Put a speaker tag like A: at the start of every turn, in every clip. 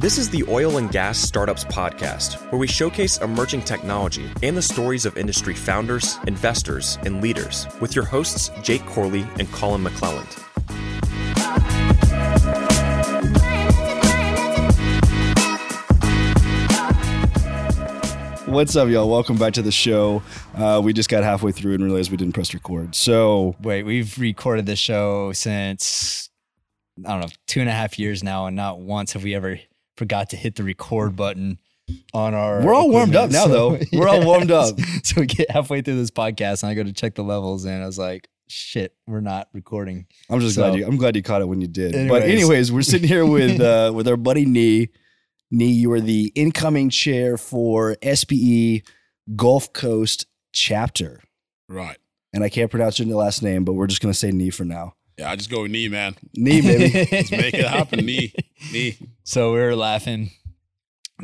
A: This is the Oil and Gas Startups Podcast, where we showcase emerging technology and the stories of industry founders, investors, and leaders with your hosts, Jake Corley and Collin McLelland.
B: What's up, y'all? Welcome back to the show. Uh, we just got halfway through and realized we didn't press record. So,
C: Wait, we've recorded the show since I don't know two and a half years now, and not once have we ever forgot to hit the record button on our.
B: We're all warmed up
C: equipment.
B: now, though. We're all warmed up.
C: So we get halfway through this podcast, and I go to check the levels, and I was like, "Shit, we're not recording."
B: I'm just
C: So-
B: glad you. I'm glad you caught it when you did. But
C: Anyways.
B: anyways, we're sitting here with uh, with our buddy Nee. Nee, you are the incoming chair for SPE Gulf Coast chapter,
D: Right.
B: and I can't pronounce your last name, but we're just gonna say Nee for now.
D: Yeah, I just go with knee, man.
B: Knee, baby.
D: Let's make it happen. knee. Knee.
C: So we were laughing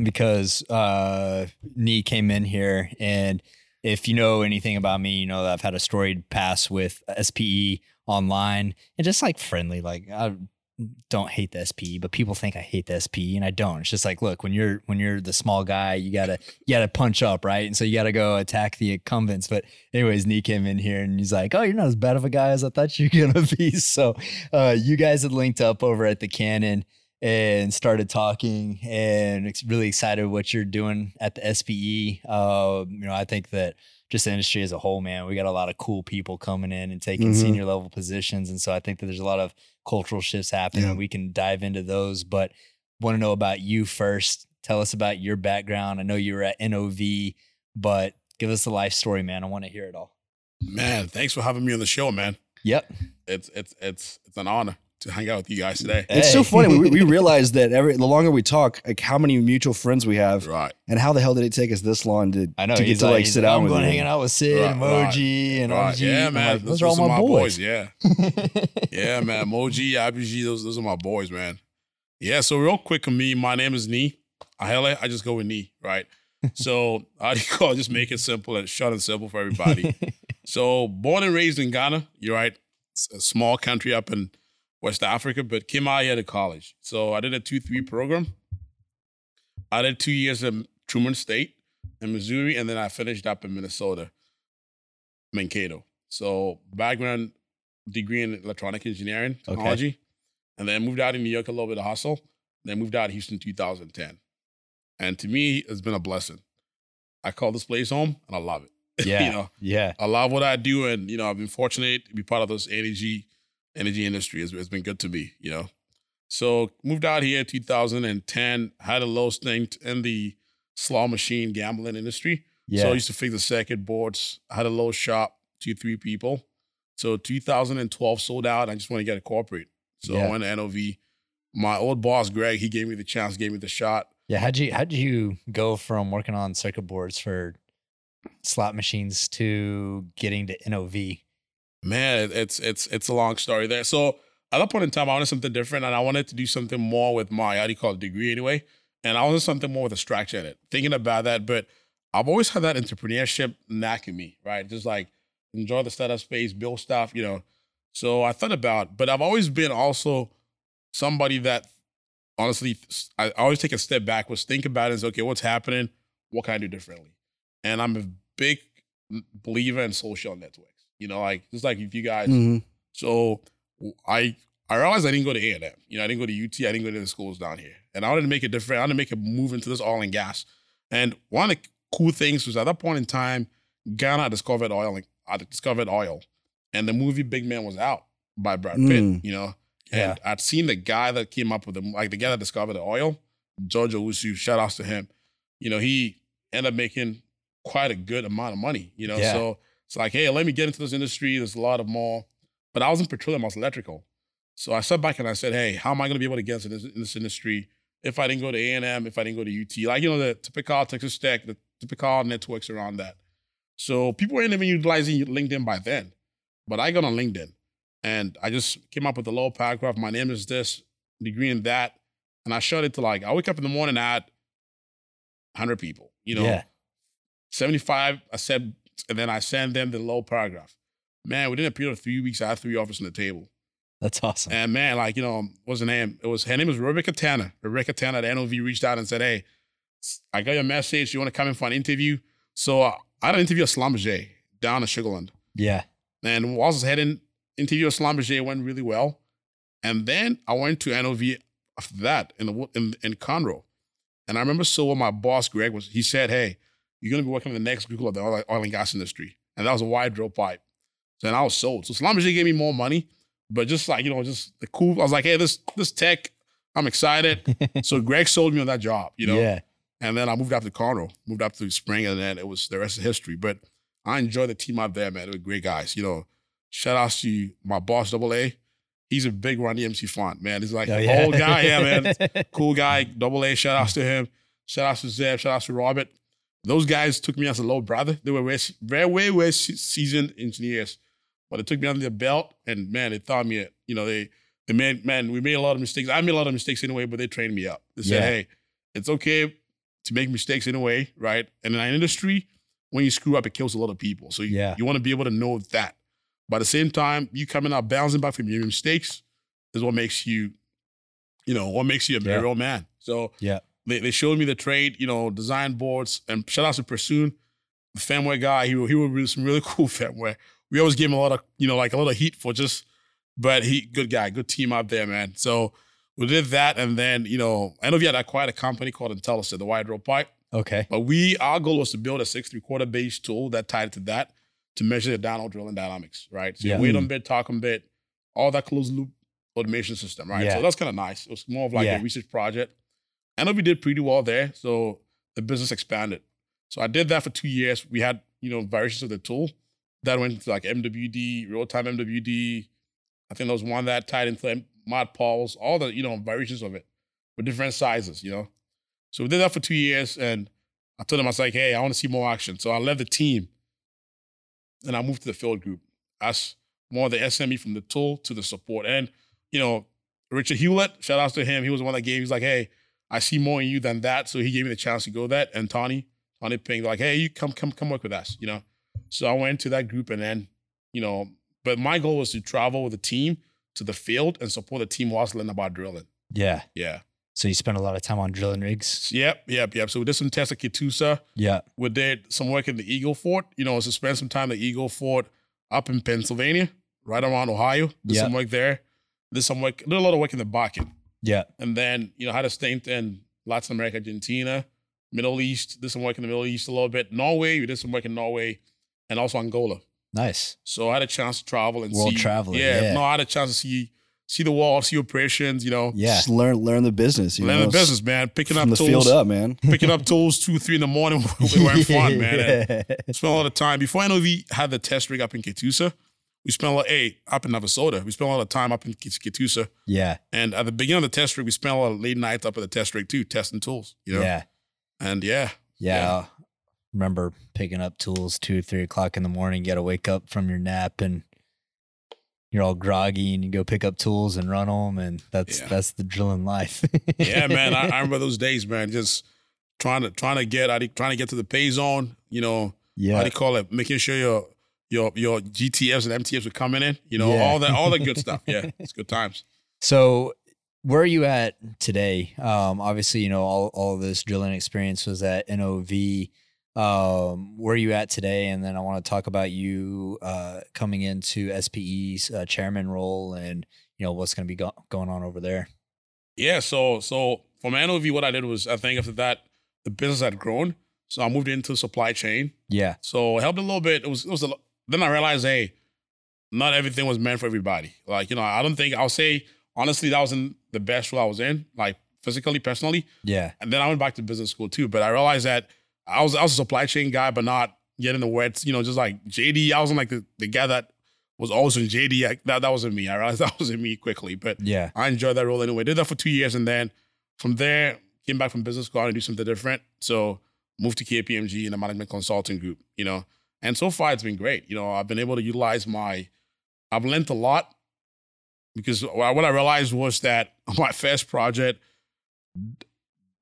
C: because uh Nee came in here and if you know anything about me, you know that I've had a storied past with SPE online and just like friendly. Like I don't hate the SPE, but people think I hate the SPE and I don't. It's just like, look, when you're when you're the small guy, you gotta you gotta punch up, right? And so you gotta go attack the incumbents. But anyways, Nee came in here and he's like, Oh, you're not as bad of a guy as I thought you're gonna be. So uh you guys had linked up over at the Cannon and started talking and ex- really excited what you're doing at the SPE. Uh, you know, I think that just the industry as a whole, man, we got a lot of cool people coming in and taking
B: Mhm.
C: senior level positions. And so I think that there's a lot of cultural shifts happening
B: Yeah.
C: we can dive into those. But want to know about you first. Tell us about your background. I know you were at NOV, but give us the life story, man. I want to hear it all.
D: Man, thanks for having me on the show, man.
C: Yep.
D: It's it's it's it's an honor to hang out with you guys today.
B: It's so funny. We, we realized that every the longer we talk, like how many mutual friends we have,
D: Right.
B: and how the hell did it take us this long to
C: I know.
B: to get to like
C: he's
B: sit down
C: I'm
B: with
C: going
B: you?
C: hanging out with Sid,
D: Right,
C: Emoji, and
D: Right.
C: RG.
D: Yeah, man.
C: like, those are all
D: those
C: my, boys.
D: Yeah. Yeah, man. Moji, IBG, those those are my boys, man. Yeah. So real quick on me, my name is Nee. I hell I just go with Nee, right? So I do you call it? Just make it simple and short and simple for everybody. So born and raised in Ghana, you're right. It's a small country up in West Africa, but came out here to college. So I did a two three program. I did two years at Truman State in Missouri, and then I finished up in Minnesota, Mankato. So background degree in electronic engineering technology, and then moved out in New York a little bit of hustle. Then moved out to Houston 2010, and to me, it's been a blessing. I call this place home, and I love it.
C: yeah.
D: you know,
C: yeah.
D: I love what I do, and you know, I've been fortunate to be part of this energy energy industry. It's, it's been good to me, you know. So moved out here in 2010. Had a low stint in the slot machine gambling industry.
C: Yeah.
D: So I used to fix the circuit boards. Had a little shop, two three people. So 2012 sold out. I just want to get a corporate. So
C: Yeah.
D: I went to NOV. My old boss Greg, he gave me the chance, gave me the shot.
C: Yeah, how'd you how'd you go from working on circuit boards for slot machines to getting to NOV?
D: Man, it's it's it's a long story there. So at that point in time, I wanted something different, and I wanted to do something more with my how do you call degree anyway. And I wanted something more with a structure in it. Thinking about that, but I've always had that entrepreneurship knack in me, right? Just like enjoy the startup space, build stuff, you know. So I thought about, but I've always been also somebody that honestly, I always take a step backwards, think about it, and say, okay, what's happening? What can I do differently? And I'm a big believer in social networks. You know, like just like if you guys.
B: Mhm.
D: So I I realized I didn't go to A and M. You know, I didn't go to UT. I didn't go to the schools down here, and I wanted to make it different. I wanted to make a move into this oil and gas. And one of the cool things was at that point in time, Ghana discovered oil. And I discovered oil, and the movie Big Man was out by Brad Pitt.
B: Mm.
D: You know, and I'd seen the guy that came up with the like the guy that discovered the oil, George Owusu. Shout outs to him. You know, he ended up making quite a good amount of money. You know,
C: Yeah.
D: so it's like, hey, let me get into this industry. There's a lot of more, but I wasn't petroleum. I was electrical. So I sat back and I said, hey, how am I going to be able to get into this, in this industry if I didn't go to A and M, if I didn't go to UT, like you know the typical Texas Tech, the typical networks around that. So people weren't even utilizing LinkedIn by then, but I got on LinkedIn and I just came up with a little paragraph. My name is this, degree in that, and I showed it to like I wake up in the morning at 100 people, you know,
C: yeah.
D: 75 I said, and then I send them the low paragraph. Man, within a period of three weeks, I had three offers on the table.
C: That's awesome.
D: And man, like, you know, what's her name? It was her name was Rebecca Tanner. Rebecca Tanner at NOV reached out and said, Hey, I got your message. You want to come in for an interview? So uh, I had an interview at Schlumberger down in Sugarland.
C: yeah.
D: And whilst I was heading interview at Schlumberger went really well. And then I went to NOV after that in the in, in Conroe. And I remember so my boss Greg was he said, Hey, you're gonna be working in the next Google of the oil, oil and gas industry. And that was a wired drill pipe. So then I was sold. So Schlumberger gave me more money, but just like, you know, just the cool. I was like, hey, this this tech, I'm excited. so Greg sold me on that job, you know.
C: Yeah.
D: And then I moved up to Conroe, moved up to Spring, and then it was the rest of history. But I enjoy the team out there, man. They were great guys. You know, shout outs to my boss, Double A. He's a big Run DMC font, man. He's like
C: Oh, yeah.
D: old guy, yeah, man. cool guy. Double A. Shout outs to him. Shout outs to Zeb. Shout outs to Robert. Those guys took me as a little brother. They were way, very, way, way seasoned engineers, but they took me under their belt, and man, they taught me. You know, they they made man. We made a lot of mistakes. I made a lot of mistakes anyway, but they trained me up. They said,
C: Yeah.
D: "Hey, it's okay to make mistakes anyway, right?" And in our industry, when you screw up, it kills a lot of people. So you,
C: Yeah.
D: you want to be able to know that. But at the same time, you coming out bouncing back from your mistakes is what makes you, you know, what makes you a
C: Yeah.
D: real man. So
C: Yeah.
D: They, they showed me the trade, you know, design boards, and shout out to Pursoon, the firmware guy. He he would do some really cool firmware. We always give him a lot of, you know, like a lot of heat for just, but he good guy, good team out there, man. So we did that, and then you know, I know we had acquired a company called IntelliServ, the wide rope pipe.
C: Okay.
D: But we, our goal was to build a six three quarter base tool that tied to that to measure the downhole drilling dynamics, right? So
C: Yeah.
D: weight on hmm. bit, torque on bit, all that closed loop automation system, right?
C: Yeah.
D: So that's kind of nice. It was more of like
C: Yeah.
D: a research project. I know we did pretty well there, so the business expanded. So I did that for two years. We had you know variations of the tool that went into like MWD, real time MWD. I think there was one that tied into mud pulse, all the you know variations of it with different sizes, you know. So we did that for two years, and I told him I was like, "Hey, I want to see more action." So I left the team, and I moved to the field group as more of the SME from the tool to the support. And you know, Richard Hewlett, shout outs to him. He was the one that gave. He's like, "Hey, I see more in you than that," so he gave me the chance to go that. And Tony, Tony Ping, like, "Hey, you come, come, come work with us," you know. So I went to that group, and then you know, but my goal was to travel with the team to the field and support the team whilst learning about drilling.
C: Yeah.
D: Yeah.
C: So you spent a lot of time on drilling rigs.
D: Yep, yep, yep. So we did some tests at Catoosa.
C: Yeah.
D: We did some work in the Eagle Ford. You know, so spent some time at the Eagle Ford up in Pennsylvania, right around Ohio. Did
C: Yeah.
D: some work there. Did some work, did a lot of work in the Bakken.
C: Yeah.
D: And then, you know, had a stint in Latin America, Argentina, Middle East, did some work in the Middle East a little bit. Norway, we did some work in Norway and also Angola.
C: Nice.
D: So I had a chance to travel and
C: World
D: see.
C: traveler,
D: Yeah,
C: yeah.
D: no, I had a chance to see see the world, see operations, you know.
C: Yeah.
B: Just learn learn the business. You
D: Learn
B: know,
D: the business, man. Picking
B: from
D: up
B: the
D: tools.
B: field up, man.
D: Picking up tools two, three in the morning we were fun, man.
C: Yeah.
D: spent a lot of time before NOV had the test rig up in Catoosa. We spent a lot, hey, up in Navasota. We spent a lot of time up in Catoosa.
C: yeah.
D: And at the beginning of the test rig, we spent a lot of late nights up at the test rig too, testing tools. You know?
C: Yeah.
D: And yeah.
C: Yeah. I remember picking up tools two, three o'clock in the morning. You got to wake up from your nap and you're all groggy and you go pick up tools and run them. And that's,
D: Yeah.
C: that's the drilling life.
D: Yeah, man. I, I remember those days, man. Just trying to trying to get I trying to get to the pay zone, you know, how
C: yeah.
D: do you call it? Making sure your your your GTFs and MTFs were coming in, you know,
C: Yeah.
D: all that all the good stuff. Yeah. It's good times.
C: So where are you at today? Um, obviously, you know, all, all this drilling experience was at NOV. Um, where are you at today? And then I want to talk about you uh, coming into SPE's uh, chairman role and, you know, what's going to be go- going on over there.
D: Yeah, so so from NOV, what I did was I think after that the business had grown, so I moved into supply chain.
C: Yeah.
D: So it helped a little bit. It was it was a, then I realized, hey, not everything was meant for everybody. Like you know, I don't think I'll say honestly that wasn't the best role I was in, like physically, personally.
C: Yeah.
D: And then I went back to business school too. But I realized that I was I was a supply chain guy, but not getting the wet. You know, just like JD, I wasn't like the, the guy that was also in JD. I, that that wasn't me. I realized that wasn't me quickly, but.
C: Yeah.
D: I enjoyed that role anyway. Did that for two years, and then from there came back from business school and do something different. So moved to KPMG in the management consulting group. You know, and so far it's been great. You know, I've been able to utilize my. I've learned a lot because what I realized was that my first project,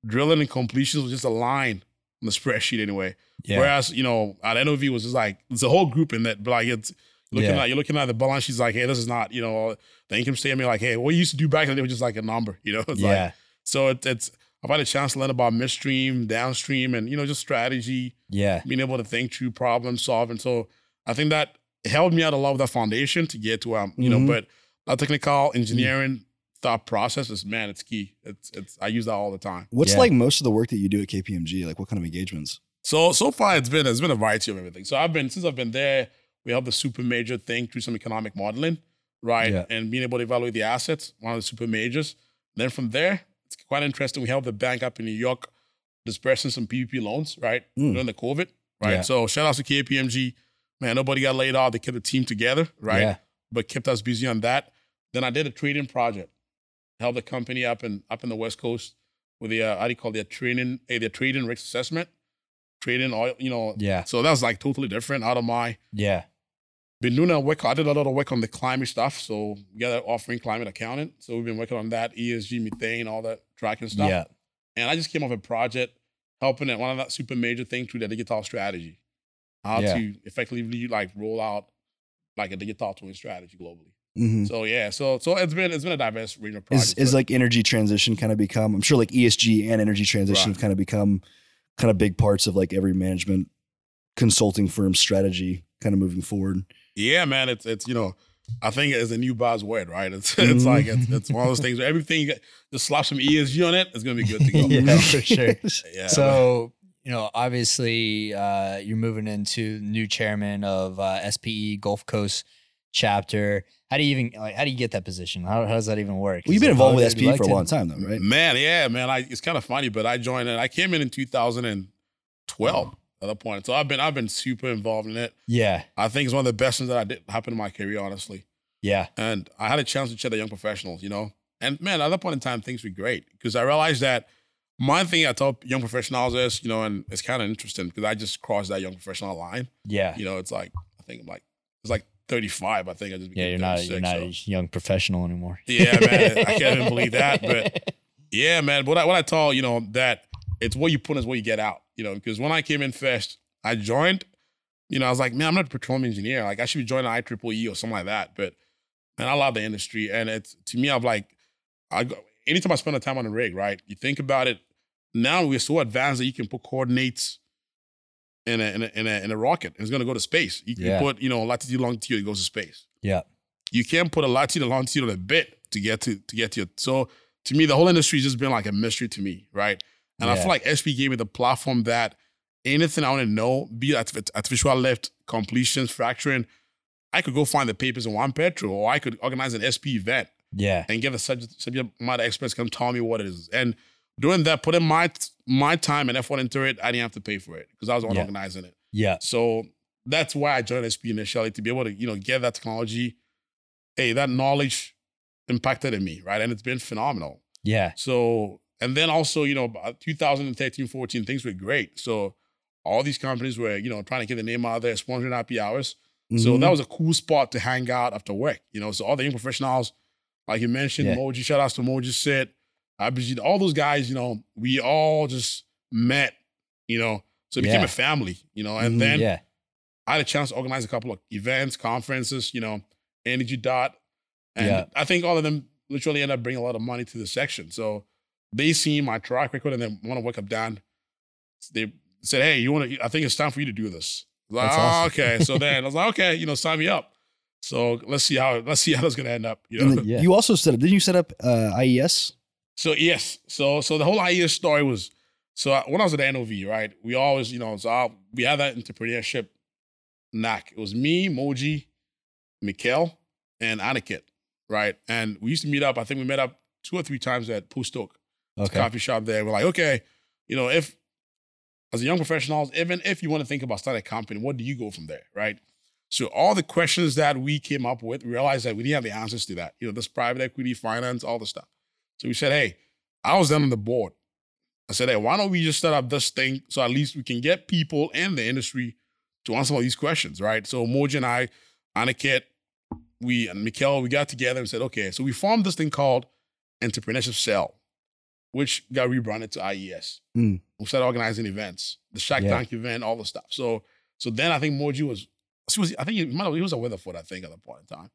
D: drilling and completions was just a line on the spreadsheet anyway.
C: Yeah.
D: Whereas, you know, at NOV was just like it's a whole group in that, but like it's Looking
C: Yeah.
D: at you're looking at the balance sheets like, hey, this is not, you know, the income statement, like, hey, what you used to do back then, the day was just like a number, you know? It's like
C: yeah,
D: so it, it's I've had a chance to learn about midstream, downstream, and you know, just strategy,
C: yeah,
D: being able to think through problem solving. So I think that helped me out a lot with that foundation to get to where I'm, you
B: Mhm.
D: know, but that technical engineering thought process is man, it's key. It's it's I use that all the time.
B: What's
C: Yeah.
B: like most of the work that you do at KPMG? Like what kind of engagements?
D: So so far it's been it's been a variety of everything. So I've been since I've been there, we help the super major think through some economic modeling, right?
C: Yeah.
D: And being able to evaluate the assets, one of the super majors. Then from there, it's quite interesting. We help the bank up in New York dispersing some PPP loans, right?
B: Mm.
D: During the COVID, right?
C: Yeah.
D: So shout out to KPMG. Man, nobody got laid off. They kept the team together, right?
C: Yeah.
D: But kept us busy on that. Then I did a trading project. Held the company up in up in the West Coast with the uh, how do you call their training, eh, their trading risk assessment, trading oil, you know,
C: yeah,
D: so that was like totally different out of my
C: yeah,
D: been doing a work. I did a lot of work on the climate stuff. So we got offering climate accountant. So we've been working on that, ESG, methane, all that tracking stuff.
C: yeah,
D: And I just came off a project helping at one of that super major thing through the digital strategy. How
C: Yeah.
D: to effectively like roll out like a digital twin strategy globally.
B: Mhm.
D: So yeah, so so it's been it's been a diverse range of
B: Is
D: projects.
B: is
D: but-
B: like energy transition kind of become? I'm sure like ESG and energy transition
D: Right.
B: have kind of become kind of big parts of like every management consulting firm strategy kind of moving forward.
D: Yeah, man, it's it's you know, I think it's a new buzzword, right? It's it's
B: Mhm.
D: like it's, it's one of those things where everything you get- just slap some ESG on it, it's gonna be good to go.
C: Yeah, for sure.
D: Yeah.
C: So, you know, obviously, uh, you're moving into new chairman of uh, SPE Gulf Coast chapter. How do you even like? How do you get that position? How, how does that even work?
B: Well, you've been involved with SPE for a long time though, right?
D: Man, yeah, man. I, it's kind of funny, but I joined it. I came in in 2012 at that point. So I've been I've been super involved in it.
C: Yeah,
D: I think it's one of the best things that I did happen in my career, honestly.
C: yeah,
D: And I had a chance to chat to young professionals, you know. And man, at that point in time, things were great because I realized that my thing I tell young professionals is, you know, and it's kind of interesting because I just crossed that young professional line.
C: yeah,
D: You know, it's like I think I'm like it's like 35. I think I just
C: yeah. You're not you're not
D: so-
C: a young professional anymore.
D: Yeah, man. I can't even believe that, but Yeah, man. But what I, what I tell you know that it's what you put in is what you get out. You know, because when I came in first, I joined. You know, I was like, man, I'm not a petroleum engineer. Like, I should be joining IEEE or something like that. But man, I love the industry, and it's to me, I'm like, I go, anytime I spend a time on a rig, right? You think about it. Now we're so advanced that you can put coordinates in a in a in a, in a rocket. and It's going to go to space. You can
C: Yeah.
D: put you know latitude, longitude, it goes to space
C: yeah,
D: you can't put a latitude and longitude on a bit to get to to get to it. So to me, the whole industry has just been like a mystery to me, right? And I feel like SP gave me the platform that anything I want to know, be it artif- artificial lift, completions, fracturing, I could go find the papers in OnePetro, or I could organize an SP event
C: yeah,
D: and get the subject, subject matter experts come tell me what it is. And doing that, putting my my time and effort into it, I didn't have to pay for it because I was the one
C: Yeah.
D: organizing it.
C: yeah,
D: So that's why I joined SP initially to be able to, you know, get that technology. Hey, that knowledge impacted in me, right? And it's been phenomenal.
C: yeah,
D: So, and then also, you know, about 2013, 14, things were great. So all these companies were, you know, trying to get the name out there, sponsoring happy hours. So
B: Mhm.
D: that was a cool spot to hang out after work. You know, so all the young professionals, like you mentioned,
C: Yeah.
D: Moji, shout outs to Moji Sit, Abhijit, all those guys, you know, we all just met, you know, so it became
C: Yeah.
D: a family, you know, and
B: Mhm.
D: then
C: yeah,
D: I had a chance to organize a couple of events, conferences, you know, Energy Dot. And. I think all of them literally end up bringing a lot of money to the section. So they see my track record and they want to work up down. They said, hey, you want to, I think it's time for you to do this. Like, "Oh,
C: awesome.
D: okay. So then I was like, okay, you know, sign me up. So let's see how, let's see how that's going to end up. You know?
C: Yeah.
B: you also set up, didn't you set up uh, IES?
D: So yes, so so the whole IES story was so I- when I was at the NOV, right? We always, you know, so I, we had that entrepreneurship knack. It was me, Moji, Mikkel, and Aniket, right? And we used to meet up. I think we met up two or three times at Post Oak
C: okay,
D: coffee shop there. We're like, okay, you know, if as a young professionals, even if you want to think about starting a company, what do you go from there, right? So all the questions that we came up with, we realized that we didn't have the answers to that. You know, this private equity, finance, all the stuff. So we said, hey, I was then on the board. I said, hey, why don't we just set up this thing so at least we can get people in the industry to answer of these questions, right? So Moji and I, Aniket, we and Mikkel, we got together and said, okay, so we formed this thing called Entrepreneurship Cell, which got rebranded to IES.
B: Mm.
D: We started organizing events, the Shark
C: Yeah.
D: Tank event, all the stuff. So, so then I think Moji was was, I think he, might have- he was a Weatherford, I think, at the point in time.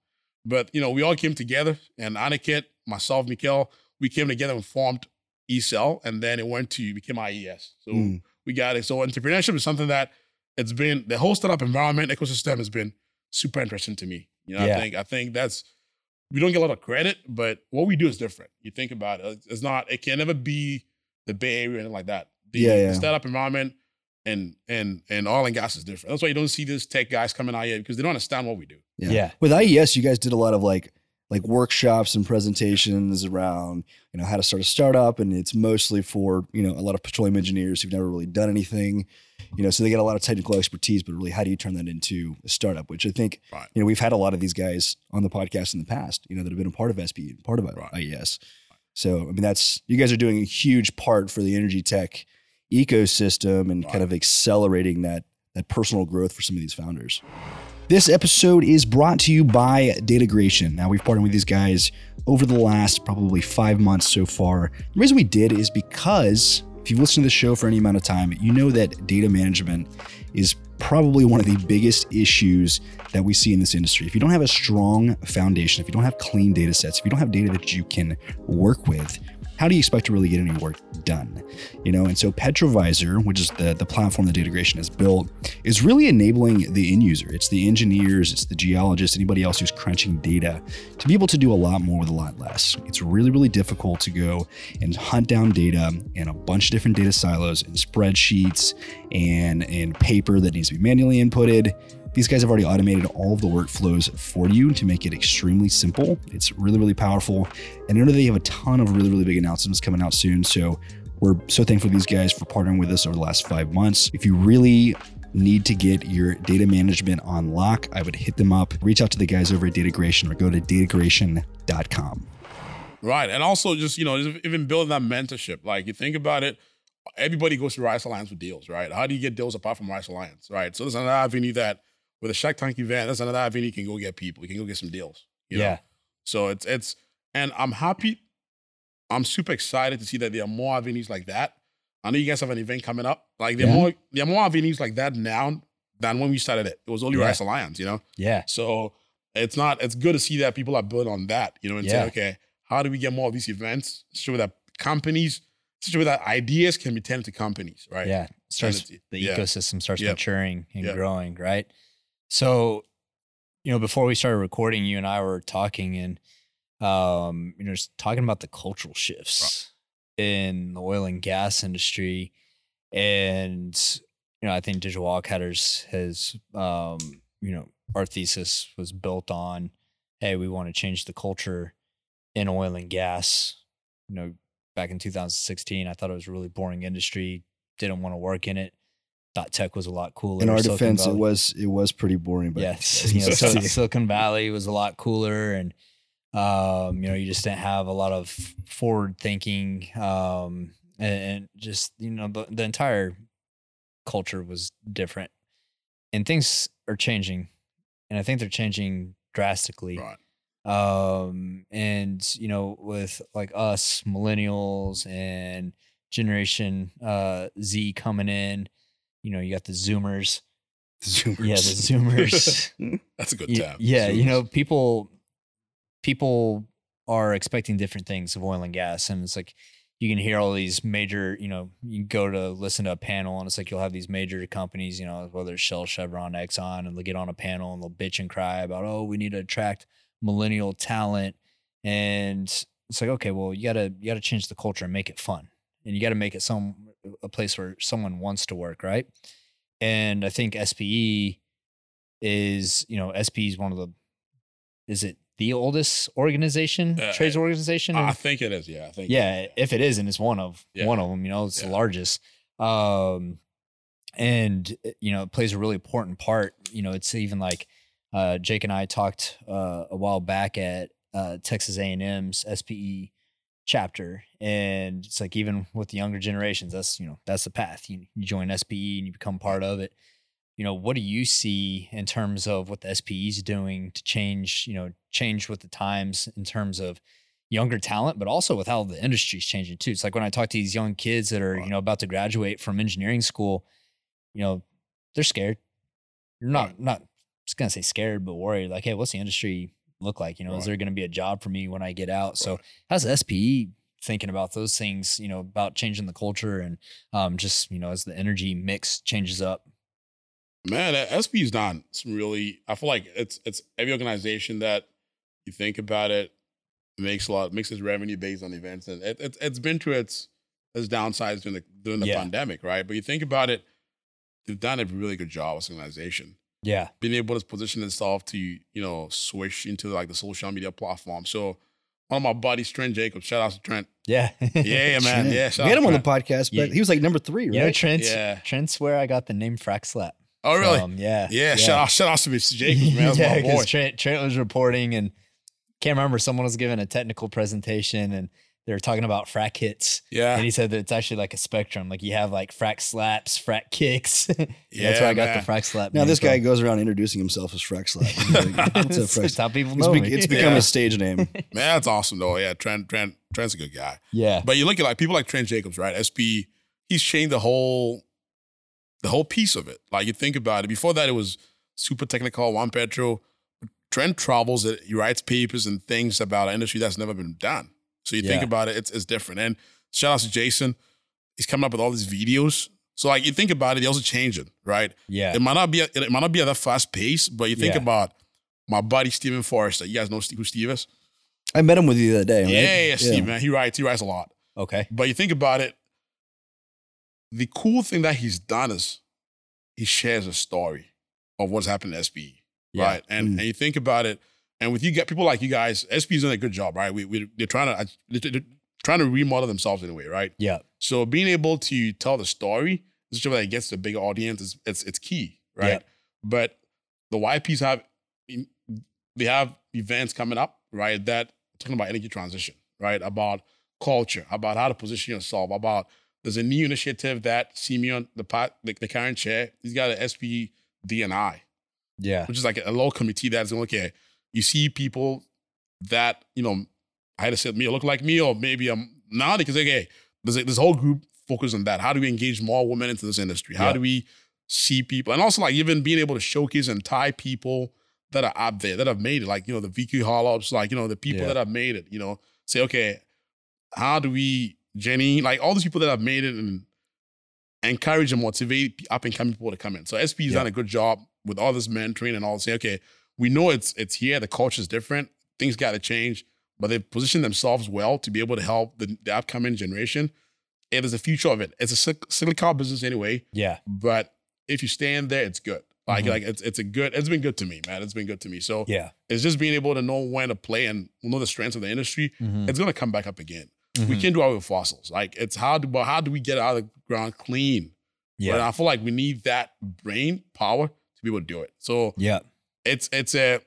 D: But you know, we all came together, and Aniket, myself, Mikael, we came together and formed ECell, and then it went to became IES. So
B: Mm.
D: we got it. So entrepreneurship is something that it's been the whole startup environment ecosystem has been super interesting to me. You know,
C: Yeah.
D: I think I think that's we don't get a lot of credit, but what we do is different. You think about it, it's not. It can never be the Bay Area or anything like that. The,
B: Yeah, yeah.
D: the startup environment and and and oil and gas is different. That's why you don't see these tech guys coming out here because they don't understand what we do.
B: Yeah.
C: Yeah.
B: With IES, you guys did a lot of like like workshops and presentations around you know how to start a startup, and it's mostly for you know a lot of petroleum engineers who've never really done anything. You know, so they get a lot of technical expertise, but really, how do you turn that into a startup? Which I think
D: Right.
B: you know we've had a lot of these guys on the podcast in the past. You know, that have been a part of SB, and part of
D: Right.
B: IES. So I mean, that's you guys are doing a huge part for the energy tech ecosystem and kind of accelerating that that personal growth for some of these founders. This episode is brought to you by Datagration. Now, we've partnered with these guys over the last probably five months so far. The reason we did is because if you've listened to the show for any amount of time, you know that data management is probably one of the biggest issues that we see in this industry. If you don't have a strong foundation, if you don't have clean data sets, if you don't have data that you can work with, how do you expect to really get any work done? You know, and so Petrovisor, which is the, the platform that Datagration has built, is really enabling the end user. It's the engineers, it's the geologists, anybody else who's crunching data to be able to do a lot more with a lot less. It's really, really difficult to go and hunt down data in a bunch of different data silos and spreadsheets and, and paper that needs to be manually inputted. These guys have already automated all of the workflows for you to make it extremely simple. It's really, really powerful. And I know they have a ton of really, really big announcements coming out soon. So we're so thankful to these guys for partnering with us over the last five months. If you really need to get your data management on lock, I would hit them up. Reach out to the guys over at Datagration or go to datagration.com.
D: Right. And also just, you know, even building that mentorship. Like you think about it, everybody goes to Rice Alliance with deals, right? How do you get deals apart from Rice Alliance? Right. So there's another avenue that with a Shark Tank event, that's another avenue you can go get people. You can go get some deals. you know?
C: Yeah.
D: So it's it's and I'm happy. I'm super excited to see that there are more avenues like that. I know you guys have an event coming up. Like there are
B: Yeah.
D: more there are more avenues like that now than when we started it. It was only
C: Yeah.
D: Rice Alliance, you know?
C: Yeah.
D: So it's not, it's good to see that people are building on that, you know, and
C: Yeah.
D: say, okay, how do we get more of these events? Show that companies, show that ideas can be turned to companies, right?
C: Yeah. Starts the
D: yeah.
C: ecosystem starts maturing and growing, right? So, you know, before we started recording, you and I were talking and um, you know, just talking about the cultural shifts in the oil and gas industry. And, you know, I think Digital Wildcatters has um, you know, our thesis was built on, hey, we want to change the culture in oil and gas. You know, back in 2016, I thought it was a really boring industry. Didn't want to work in it. Thought tech was a lot cooler.
B: In our
C: Silicon
B: defense, it was it was pretty boring, but
C: yes, you know, Sil- Silicon Valley was a lot cooler, and um, you know, you just didn't have a lot of forward thinking, um, and, and just you know, the, the entire culture was different, and things are changing, and I think they're changing drastically
D: Right.
C: um and you know with like us millennials and generation uh z coming in you know you got the zoomers
B: Zoomers.
C: yeah the zoomers
D: That's a good
C: Ye-
D: tab.
C: yeah you know people people are expecting different things of oil and gas and it's like you can hear all these major you know you can go to listen to a panel and it's like you'll have these major companies you know whether it's shell chevron exxon and they'll get on a panel and they'll bitch and cry about oh we need to attract millennial talent and it's like okay well you gotta you gotta change the culture and make it fun and you gotta make it some a place where someone wants to work right and i think spe is you know spe is one of the is it the oldest organization
D: Uh,
C: trades organization
D: I
C: in-
D: think it is. Yeah. I think.
C: yeah, if it isn't, it's one of
D: Yeah.
C: one of them. You know, it's the largest. Um, and uh, you know, it plays a really important part. You know, it's even like uh, Jake and I talked uh, a while back at uh, Texas A and M's SPE chapter, and it's like even with the younger generations, that's you know that's the path. You, you join SPE and you become part of it. You know, what do you see in terms of what the SPE is doing to change? You know, change with the times in terms of younger talent, but also with how the industry's changing too. It's like when I talk to these young kids that are, you know, about to graduate from engineering school, you know, they're scared. You're not not just gonna say scared but worried. Like, hey, what's the industry look like? You know, is there gonna be a job for me when I get out? So
D: Right.
C: how's SPE thinking about those things? You know, about changing the culture and um, just you know, as the energy mix changes up.
D: Man, SP's done some really. I feel like it's it's every organization that you think about it makes a lot makes its revenue based on events, and it, it's it's been to its its downsides during the during the
C: Yeah.
D: pandemic, right? But you think about it, they've done a really good job as an organization,
C: Yeah.
D: being able to position itself to you know switch into like the social media platform. So one of my buddies, Trent Jacobs, shout out to Trent.
C: Yeah.
D: Yeah, man,
B: Shit.
D: yeah.
B: we had
D: out
B: him on the podcast, but
C: Yeah.
B: he was like number three, right?
C: You know, Trent.
D: Yeah.
C: Trent's where I got the name Frack Slap.
D: Oh, really?
C: Um, from. yeah.
D: yeah, Shout out, shout out to Mr. Jacobs, man. That's
C: yeah, because Trent, Trent was reporting and can't remember someone was giving a technical presentation and they were talking about frack hits.
D: Yeah,
C: And he said that it's actually like a spectrum. Like you have like frack slaps, frack kicks. yeah, That's
D: Yeah,
C: where I got
D: man.
C: the frack slap.
B: Now
C: name
B: this guy goes around introducing himself as Frex Slap. Like,
C: It's-
B: Frex?
C: it's how people
B: It's, be- it's become
D: Yeah.
B: a stage name.
D: Man, that's awesome though. Yeah, Trent, Trent, Trent's a good guy.
C: yeah.
D: But you look at like people like Trent Jacobs, right? SP, he's changed the whole, the whole piece of it. Like you think about it. Before that, it was super technical, OnePetro. Trent travels it, he writes papers and things about an industry that's never been done. So you think about it, it's it's different. And shout out to Jason, he's coming up with all these videos. So like you think about it, they also change it, right?
C: Yeah.
D: It might not be it might not be at that fast pace, but you think
C: Yeah.
D: about my buddy Stephen Forrester. You guys know who Steve is?
B: I met him with you the other day. Right?
D: Yeah, yeah, Steve, man. He writes, he writes a lot.
C: Okay.
D: But you think about it, the cool thing that he's done is he shares a story of what's happened to SPE,
C: Yeah.
D: right? And
B: Mm.
D: and you think about it, and with you get people like you guys, SPE's doing a good job, right? We we they're trying to they're, trying to remodel themselves in a way, right?
C: Yeah.
D: So being able to tell the story, is that it gets to a bigger audience. Is it's it's key, right?
C: Yeah.
D: But the YPs have they have events coming up, right? That talking about energy transition, right? About culture, about how to position yourself, about there's a new initiative that Simeon, the pot, the, the current chair, he's got an SP DNI,
C: Yeah.
D: which is like a low committee that's going, okay, you see people that, you know, I had to say me look like me, or maybe I'm not because okay, there's a, this whole group focused on that. How do we engage more women into this industry? How
C: Yeah.
D: do we see people? And also like even being able to showcase and tie people that are out there that have made it, like, you know, the Vicki Hollubs, like, you know, the people
C: Yeah.
D: that have made it, you know, say, okay, how do we, Jenny, like all these people that have made it and encourage and motivate up and coming people to come in. So SP has
C: Yeah.
D: done a good job with all this mentoring and all say, okay, we know it's it's here, the culture is different, things got to change, but they've positioned themselves well to be able to help the, the upcoming generation. It is the future of it. It's a cyc- cyclical business anyway,
C: Yeah.
D: but if you stand there, it's good. Like
C: Mhm.
D: like it's it's a good. It's been good to me, man. It's been good to me. So
C: Yeah.
D: it's just being able to know when to play and know the strengths of the industry.
C: Mhm.
D: It's gonna come back up again. We
C: Mhm.
D: can't do it with fossils. Like it's how do but how do we get out of the ground clean?
C: Yeah.
D: And I feel like we need that brain power to be able to do it. So
C: Yeah.
D: It's it's a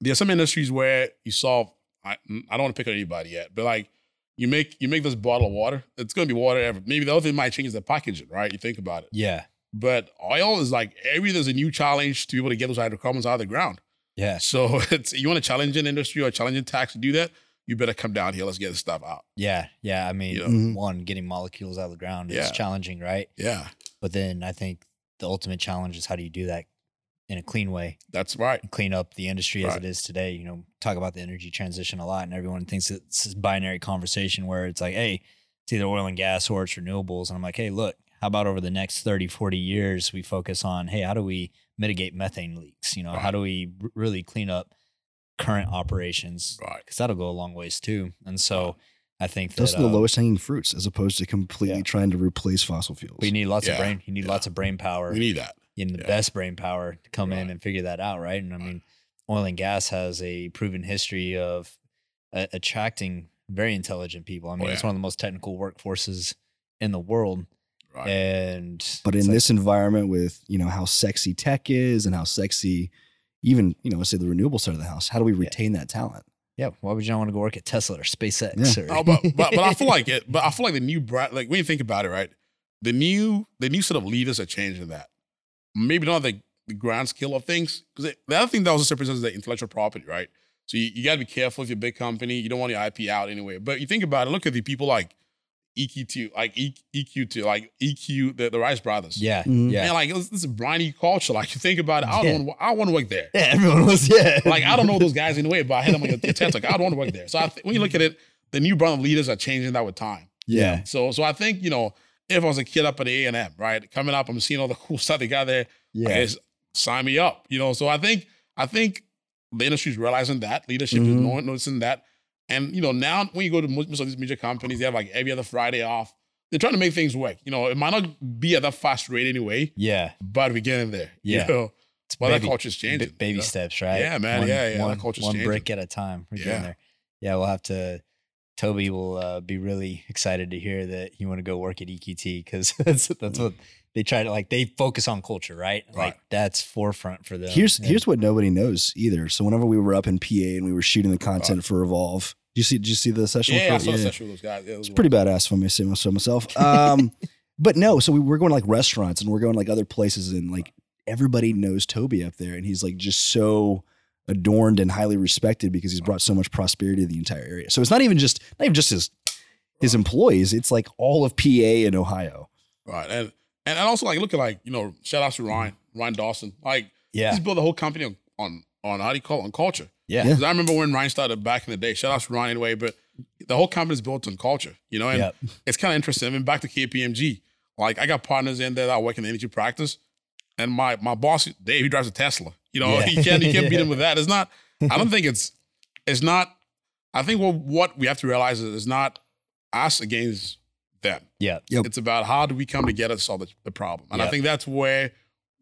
D: there's some industries where you solve. I I don't want to pick on anybody yet, but like you make you make this bottle of water. It's gonna be water ever. Maybe the other thing might change is the packaging, right? You think about it.
C: Yeah.
D: But oil is like every there's a new challenge to be able to get those hydrocarbons out of the ground.
C: Yeah.
D: So it's you want to challenge an industry or challenge a tax to do that, you better come down here. Let's get this stuff out.
C: Yeah. Yeah. I mean,
D: You know?
B: Mhm.
C: one, getting molecules out of the ground
D: Yeah.
C: is challenging, right?
D: Yeah,
C: But then I think the ultimate challenge is how do you do that in a clean way
D: that's right.
C: and clean up the industry as it is today? You know, talk about the energy transition a lot, and everyone thinks it's this binary conversation where it's like, hey, it's either oil and gas or it's renewables. And I'm like, hey, look, how about over the next 30, 40 years, we focus on, hey, how do we mitigate methane leaks? You know, how do we r- really clean up current operations?
D: Right.
C: Because that'll go a long ways too. And so I think that
B: Those are the
C: uh,
B: lowest hanging fruits as opposed to completely
C: Yeah.
B: trying to replace fossil fuels.
C: we need lots of brain. You need
D: Yeah.
C: lots of brain power.
D: We need that.
C: In the
D: Yeah.
C: best brain power to come in and figure that out, right? And I mean, oil and gas has a proven history of uh, attracting very intelligent people. I mean, it's
D: Oh, yeah.
C: one of the most technical workforces in the world,
D: Right.
C: and
B: but in
C: like-
B: this environment with, you know, how sexy tech is and how sexy even, you know, let's say the renewable side of the house, how do we retain that talent?
C: yeah, why would you not want to go work at Tesla or SpaceX? Or,
D: Oh, but, but but I feel like it. But I feel like the new brand, like when you think about it, right? The new the new sort of leaders are changing that. Maybe not the, the grand scale of things, because the other thing that also represents is the intellectual property, right? So you, you got to be careful if you're a big company. You don't want your IP out anyway. But you think about it. Look at the people like EQT, like E- EQT, like EQ, the, the Rice Brothers.
C: Yeah,
B: Mhm.
C: yeah.
D: And like, this is a briny culture. Like, you think about it, I don't want, I want to work there.
C: yeah, everyone was yeah.
D: Like, I don't know those guys anyway, but I had them on your test. Like, I don't want to work there. So I th- when you look at it, the new brand of leaders are changing that with time.
C: yeah,
D: So, so I think you know, if I was a kid up at the A and M, right, coming up, I'm seeing all the cool stuff they got there.
C: yeah,
D: sign me up. You know, so I think I think the industry's realizing that leadership is
B: Mhm.
D: no- noticing that, and you know now when you go to most of these major companies, they have like every other Friday off. They're trying to make things work. You know, it might not be at that fast rate anyway,
C: yeah.
D: but we're getting there.
C: Yeah.
D: You know?
C: It's
D: Well, that
C: baby-
D: culture's changing.
C: b- baby
D: you know?
C: steps, right?
D: Yeah, man.
C: One,
D: Yeah, yeah, that
C: One,
D: culture's
C: one
D: changing.
C: brick at a time. We're
D: Yeah.
C: getting there. Yeah, we'll have to. Toby will uh, be really excited to hear that you want to go work at EQT because that's that's what they try to like. They focus on culture, right? Like
D: Right.
C: that's forefront for them.
B: Here's here's what nobody knows either. So whenever we were up in PA and we were shooting the content for Evolve, did you see did you see the session?
D: Yeah, I
B: for-
D: saw the session with those guys. Yeah, it was
B: It's pretty badass if I may say so myself. Um, but no, so we, we're going to like restaurants and we're going like other places and like everybody knows Toby up there and he's like just so adorned and highly respected because he's brought so much prosperity to the entire area. So it's not even just not even just his his employees, it's like all of PA and Ohio.
D: right. And and also like look at like you know shout out to Ryan Ryan Dawson like
C: yeah,
D: he's built a whole company on on, on how do you call it on culture.
C: yeah,
B: Yeah.
D: Because I remember when Ryan started back in the day. Shout out to Ryan anyway, but the whole company is built on culture, you know, and
C: Yep.
D: it's kind of interesting. I mean, back to KPMG, like I got partners in there that work in the energy practice, and my my boss Dave, he drives a Tesla. You know,
C: Yeah.
D: he can't he can't beat him with that. It's not. I don't think it's it's not. I think what what we have to realize is it's not us against them.
C: yeah,
B: Yep.
D: It's about how do we come together to solve the, the problem, and I think that's where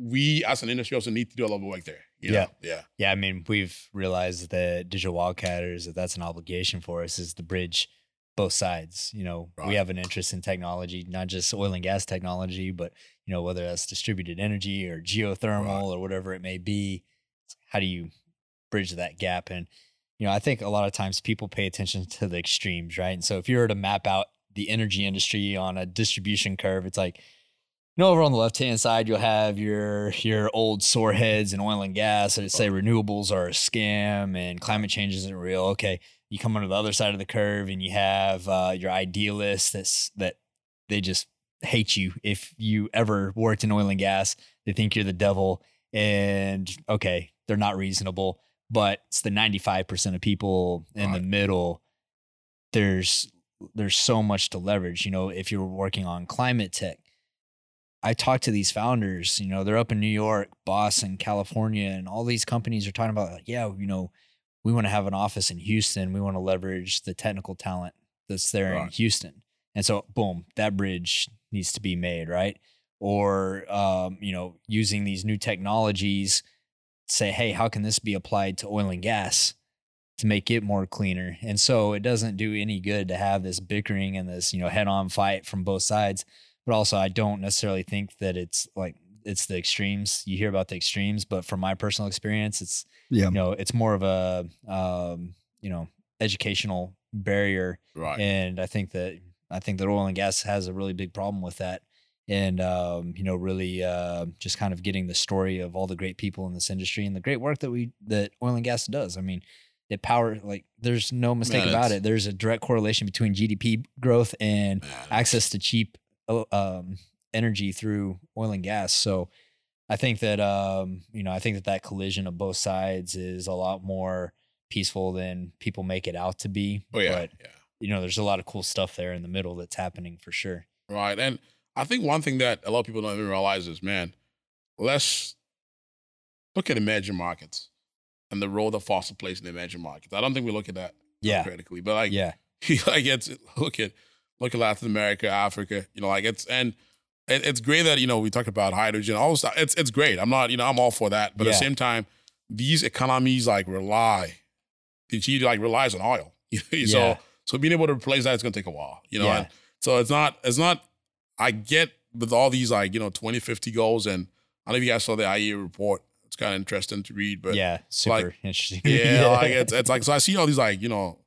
D: we as an industry also need to do a lot of work there. You
C: Yeah.
D: know? yeah,
C: yeah. I mean, we've realized that digital wildcatters that that's an obligation for us is to bridge both sides. You know, we have an interest in technology, not just oil and gas technology, but you know whether that's distributed energy or geothermal or whatever it may be. How do you bridge that gap? And you know, I think a lot of times people pay attention to the extremes, right? And so if you were to map out the energy industry on a distribution curve, it's like you know, over on the left hand side, you'll have your your old sore heads in oil and gas that say renewables are a scam and climate change isn't real. Okay, you come onto the other side of the curve and you have uh, your idealists that's that they just hate you if you ever worked in oil and gas. They think you're the devil, and okay, they're not reasonable. But it's the ninety five percent of people in the middle. There's there's so much to leverage. You know, if you're working on climate tech I talk to these founders, you know, they're up in New York, Boston, California, and all these companies are talking about, like, yeah, you know, we want to have an office in Houston. We want to leverage the technical talent that's there in Houston. And so, boom, that bridge needs to be made, right? Or, um, you know, using these new technologies, say, hey, how can this be applied to oil and gas to make it more cleaner? And so it doesn't do any good to have this bickering and this, you know, head on fight from both sides but also I don't necessarily think that it's like it's the extremes. You hear about the extremes, but from my personal experience, it's
B: Yeah.
C: you know it's more of a um, you know educational barrier,
D: right.
C: and I think that I think that oil and gas has a really big problem with that, and um, you know really uh, just kind of getting the story of all the great people in this industry and the great work that we that oil and gas does. I mean. It power like there's no mistake
D: Man,
C: about it. There's a direct correlation between GDP growth and
D: Man,
C: access to cheap um, energy through oil and gas. So I think that um, you know I think that that collision of both sides is a lot more peaceful than people make it out to be.
D: Oh yeah,
C: But
D: yeah.
C: You know, there's a lot of cool stuff there in the middle that's happening for sure.
D: Right. And I think one thing that a lot of people don't even realize is, man, let's look at emerging markets and the role that fossil plays in the emerging markets. I don't think we look at that
C: Yeah,
D: critically, but like,
C: yeah,
D: like it's look at look at Latin America, Africa, you know, like it's and it, it's great that you know we talked about hydrogen, all this stuff. It's it's great. I'm not, you know, I'm all for that, but at the same time, these economies like rely, the G like relies on oil. so
C: Yeah.
D: So being able to replace that is going to take a while, you know.
C: Yeah.
D: And so it's not it's not. I get with all these like you know 2050 goals, and I don't know if you guys saw the IEA report. It's kind of interesting to read, but
C: yeah, super
D: like-
C: interesting.
D: yeah, like it's it's like so I see all these like you know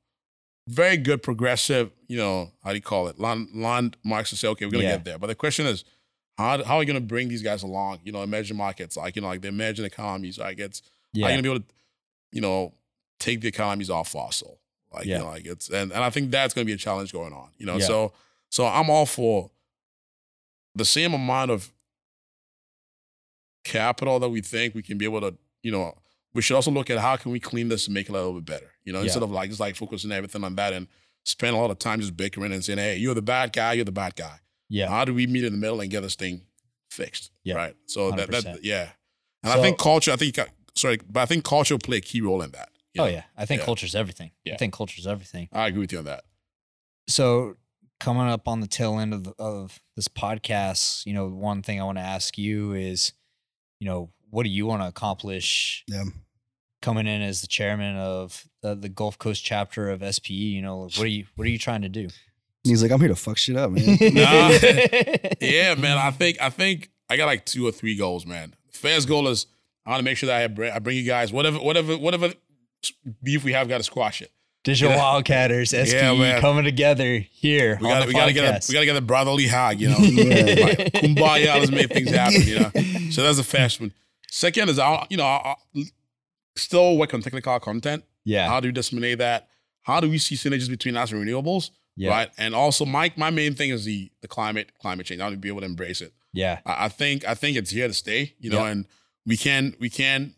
D: very good progressive you know how do you call it land landmarks to say okay we're gonna
C: Yeah.
D: get there, but the question is how how are you gonna bring these guys along? You know, emerging markets like you know like the emerging economies. Like it's how are you gonna be able to you know take the economies off fossil? Like
C: Yeah.
D: you know like it's and and I think that's gonna be a challenge going on. You know,
C: Yeah.
D: so So I'm all for the same amount of capital that we think we can be able to, you know, we should also look at how can we clean this and make it a little bit better. You know,
C: Yeah.
D: instead of like just like focusing everything on that and spend a lot of time just bickering and saying, "Hey, you're the bad guy. You're the bad guy."
C: Yeah.
D: How do we meet in the middle and get this thing fixed?
C: Yeah.
D: Right. So that,
C: 100%.
D: that yeah. And
C: So-
D: I think culture. I think sorry, but I think culture will play a key role in that. You
C: Oh
D: know?
C: yeah. I think
D: Yeah.
C: culture's everything. Yeah. I
D: Yeah.
C: think culture's everything.
D: I agree with you on that.
C: So coming up on the tail end of the, of this podcast, you know, one thing I want to ask you is, you know, what do you want to accomplish
B: Yeah.
C: coming in as the chairman of the, the Gulf Coast chapter of SPE? You know, what are you what are you trying to do?
B: And he's like, I'm here to fuck shit up, man.
D: Nah. Yeah, man. I think I think I got like two or three goals, man. First goal is I want to make sure that I bring, I bring you guys whatever whatever whatever beef we have, got to squash it.
C: Digital. Wildcatters, SPE
D: Yeah,
C: coming together here
D: We got
C: the
D: we got to get a, we got to get a brotherly hug, you know.
B: Yeah.
D: Kumbaya, let's make things happen, you know. So that's the first one. Second is I you know I, I still work on technical content.
C: yeah,
D: How do we disseminate that? How do we see synergies between us and renewables?
C: yeah,
D: Right. And also my my main thing is the the climate climate change. I want to be able to embrace it.
C: yeah,
D: I, I think I think it's here to stay, you know, and we can we can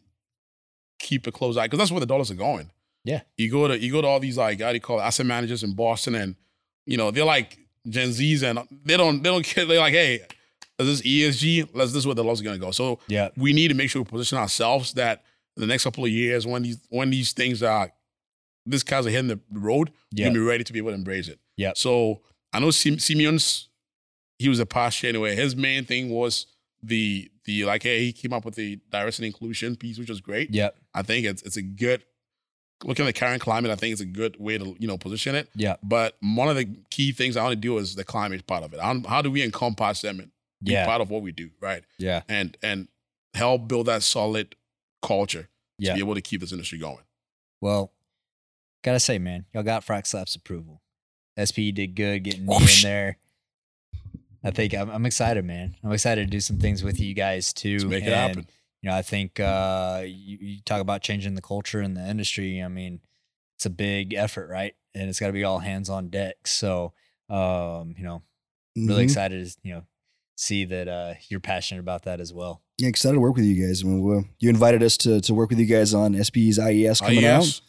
D: keep a close eye because that's where the dollars are going.
C: Yeah.
D: You go to you go to all these like how do you call it, asset managers in Boston and you know, they're like Gen Zs and they don't they don't care. They're like, hey, is this ESG? Let's this is where the dollars are gonna go. So
C: yeah,
D: we need to make sure we position ourselves that in the next couple of years when these when these things are this cars are hitting the road,
C: yeah,
D: you're gonna be ready to be able to embrace it.
C: Yeah.
D: So I know Sim- Simeon's he was a past year anyway. His main thing was the the like hey he came up with the diversity inclusion piece, which was great.
C: yeah,
D: I think it's it's a good looking at the current climate. I think it's a good way to you know position it.
C: yeah,
D: But one of the key things I want to do is the climate part of it. How, how do we encompass them and be
C: yeah,
D: part of what we do, right?
C: yeah,
D: And and help build that solid culture to
C: yeah.
D: be able to keep this industry going.
C: Well, gotta say, man, y'all got Frac Slaps approval. SPE did good getting me
B: Whoosh.
C: in there. I think I'm, I'm excited, man. I'm excited to do some things with you guys too.
D: Let's make it
C: And,
D: happen.
C: You know, I think uh, you, you talk about changing the culture in the industry. I mean, it's a big effort, right? And it's got to be all hands on deck. So, um, you know, really
B: Mhm.
C: excited to you know see that uh, you're passionate about that as well.
B: Yeah, excited to work with you guys. I mean, you invited us to, to work with you guys on SPE's IES coming
D: yes.
B: out.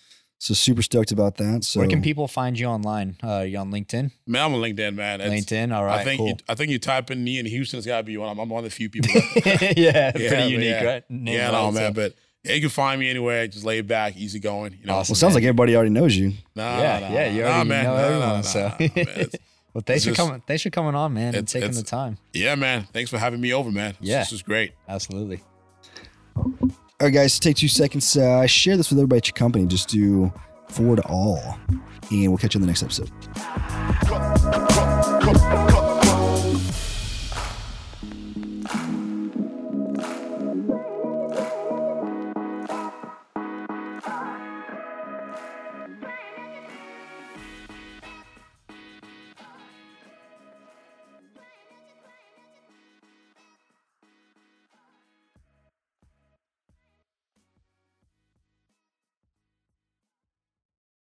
B: So super stoked about that. So
C: Where can people find you online? Uh, you on LinkedIn?
D: Man, I'm on LinkedIn, man. It's-
C: LinkedIn. All right.
D: I think
C: cool.
D: you, I think you type in me in Houston, it's gotta be one. I'm, I'm one of the few people.
C: yeah,
D: Yeah,
C: pretty unique,
D: yeah.
C: right? Name
D: yeah,
C: right,
D: no,
C: so-
D: man. But yeah, you can find me anywhere. Just lay back, easy going. You know.
C: Awesome.
B: well, sounds
C: man.
B: like everybody already knows you.
D: Nah,
C: Yeah,
D: nah,
C: yeah, you
D: nah,
C: already
D: man.
C: know
D: Nah, nah,
C: everyone,
D: nah,
C: so-
D: nah, man.
C: Well, thanks for coming. Thanks for coming on, man, and taking the time.
D: yeah, man. Thanks for having me over, man. This-
C: Yeah.
D: This is great.
C: Absolutely.
B: All right, guys, take two seconds. Uh, share this with everybody at your company. Just do forward all. And we'll catch you in the next episode.